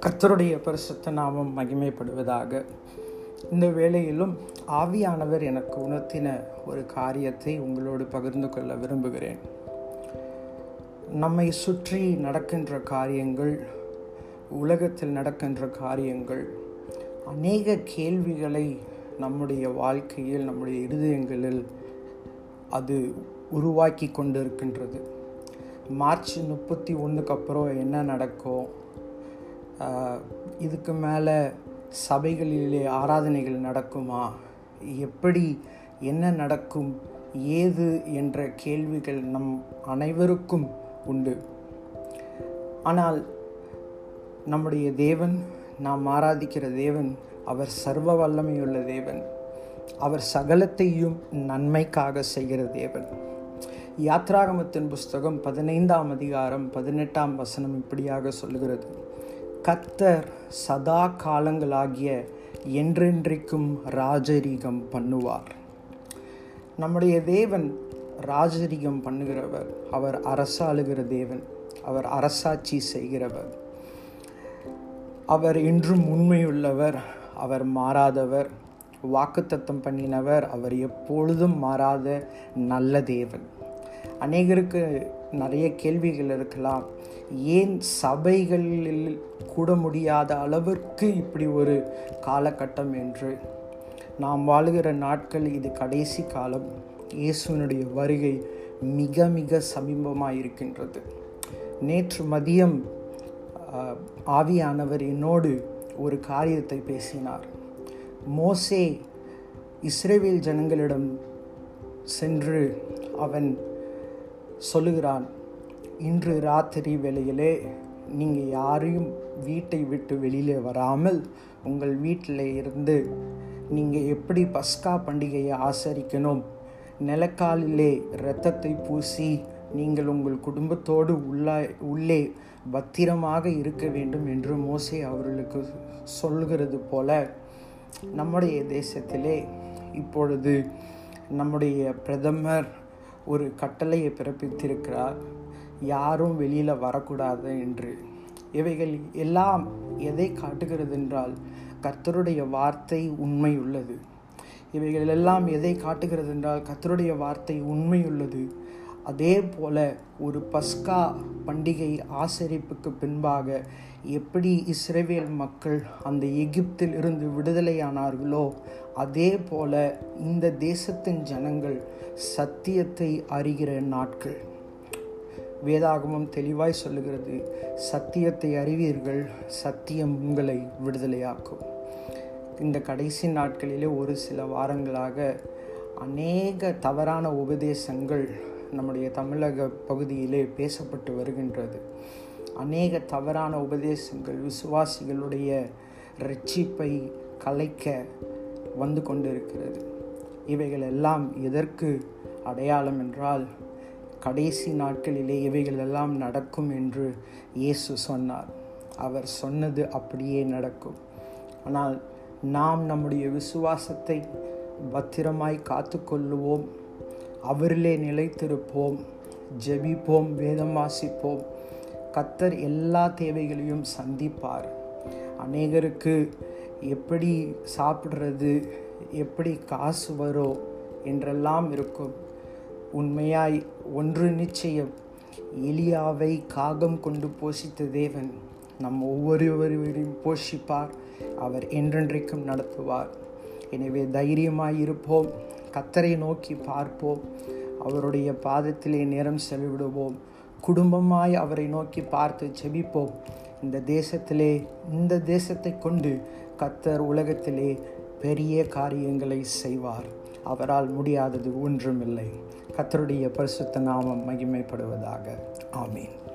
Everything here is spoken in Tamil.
கர்த்தருடைய பரிசுத்த நாமம் மகிமைப்படுவதாக. இந்த வேளையிலும் ஆவியானவர் எனக்கு உணர்த்தின ஒரு காரியத்தை உங்களோடு பகிர்ந்து கொள்ள விரும்புகிறேன். நம்மை சுற்றி நடக்கின்ற காரியங்கள் உலகத்தில் நடக்கின்ற காரியங்கள் அநேக கேள்விகளை நம்முடைய வாழ்க்கையில் நம்முடைய இருதயங்களில் அது உருவாக்கி கொண்டு இருக்கின்றது மார்ச் முப்பத்தி ஒன்றுக்கு அப்புறம் என்ன நடக்கும் இதுக்கு மேலே சபைகளிலே ஆராதனைகள் நடக்குமா? எப்படி என்ன நடக்கும்? ஏது என்ற கேள்விகள் நம் அனைவருக்கும் உண்டு. ஆனால் நம்முடைய தேவன் நாம் ஆராதிக்கிற தேவன் அவர் சர்வ வல்லமையுள்ள தேவன். அவர் சகலத்தையும் நன்மைக்காக செய்கிற தேவன். யாத்ராகமத்தின் புஸ்தகம் பதினைந்தாம் அதிகாரம் பதினெட்டாம் வசனம் இப்படியாக சொல்லுகிறது. கத்தர் சதா காலங்களாகிய என்றென்றைக்கும் ராஜரீகம் பண்ணுவார். நம்முடைய தேவன் ராஜரீகம் பண்ணுகிறவர். அவர் அரசாளுகிற தேவன். அவர் அரசாட்சி செய்கிறவர். அவர் இன்றும் உண்மையுள்ளவர். அவர் மாறாதவர். வாக்குத்தத்தம் பண்ணினவர். அவர் எப்பொழுதும் மாறாத நல்ல தேவன். அநேகருக்கு நிறைய கேள்விகள் இருக்கலாம். ஏன் சபைகளில் கூட முடியாத அளவிற்கு இப்படி ஒரு காலகட்டம் என்று? நாம் வாழுகிற நாட்கள் இது கடைசி காலம். இயேசுனுடைய வருகை மிக மிக சமீபமாக இருக்கின்றது. நேற்று மதியம் ஆவியானவர் என்னோடு ஒரு காரியத்தை பேசினார். மோசே இஸ்ரேவேல் ஜனங்களிடம் சென்று அவன் சொல்லுகிறான் இன்று ராத்திரி வேளையிலே நீங்கள் யாரையும் வீட்டை விட்டு வெளியில் வராமல் உங்கள் வீட்டில் இருந்து நீங்கள் எப்படி பஸ்கா பண்டிகையை ஆசரிக்கணும்? நிலக்காலிலே இரத்தத்தை பூசி நீங்கள் உங்கள் குடும்பத்தோடு உள்ளா உள்ளே பத்திரமாக இருக்க வேண்டும் என்று மோசை அவர்களுக்கு சொல்கிறது போல நம்முடைய தேசத்திலே இப்பொழுது நம்முடைய பிரதமர் ஒரு கட்டளையை பிறப்பித்திருக்கிறார். யாரும் வெளியில் வரக்கூடாது என்று. இவைகள் எல்லாம் எதை காட்டுகிறது என்றால் கர்த்தருடைய வார்த்தை உண்மை உள்ளது இவைகள் எல்லாம் எதை காட்டுகிறது என்றால் கர்த்தருடைய வார்த்தை உண்மை உள்ளது அதே போல ஒரு பஸ்கா பண்டிகை ஆசரிப்புக்கு பின்பாக எப்படி இஸ்ரேவேல் மக்கள் அந்த எகிப்தில் இருந்து விடுதலையானார்களோ அதே போல இந்த தேசத்தின் ஜனங்கள் சத்தியத்தை அறிகிற நாட்கள். வேதாகமம் தெளிவாய் சொல்லுகிறது சத்தியத்தை அறிவீர்கள் சத்தியம் உங்களை விடுதலையாக்கும். இந்த கடைசி நாட்களிலே ஒரு சில வாரங்களாக அநேக தவறான உபதேசங்கள் நம்முடைய தமிழக பகுதியிலே பேசப்பட்டு வருகின்றது. அநேக தவறான உபதேசங்கள் விசுவாசிகளுடைய ரட்சிப்பை கலைக்க வந்து கொண்டிருக்கிறது. இவைகள் எல்லாம் எதற்கு அடையாளம் என்றால் கடைசி நாட்களிலே இவைகள் எல்லாம் நடக்கும் என்று இயேசு சொன்னார். அவர் சொன்னது அப்படியே நடக்கும். ஆனால் நாம் நம்முடைய விசுவாசத்தை பத்திரமாய் காத்து கொள்ளுவோம் அவரிலே நிலைத்திருப்போம் ஜெபிப்போம் வேதம் வாசிப்போம். கத்தர் எல்லா தேவைகளையும் சந்திப்பார். அநேகருக்கு எப்படி சாப்பிட்றது எப்படி காசு வரும் என்றெல்லாம் இருக்கும். உண்மையாய் ஒன்று நிச்சயம் எலியாவை காகம் கொண்டு போஷித்த தேவன் நம் ஒவ்வொருவரையும் போஷிப்பார் அவர் என்றென்றைக்கும் நடத்துவார். எனவே தைரியமாய் இருப்போம் கத்தரை நோக்கி பார்ப்போம். அவருடைய பாதத்திலே நேரம் செலவிடுவோம். குடும்பமாய் அவரை நோக்கி பார்த்து செபிப்போம் இந்த தேசத்திலே இந்த தேசத்தை கொண்டு கத்தர் உலகத்திலே பெரிய காரியங்களை செய்வார். அவரால் முடியாதது ஒன்றுமில்லை. கத்தருடைய பரிசுத்த நாமம் மகிமைப்படுவதாக. ஆமீன்.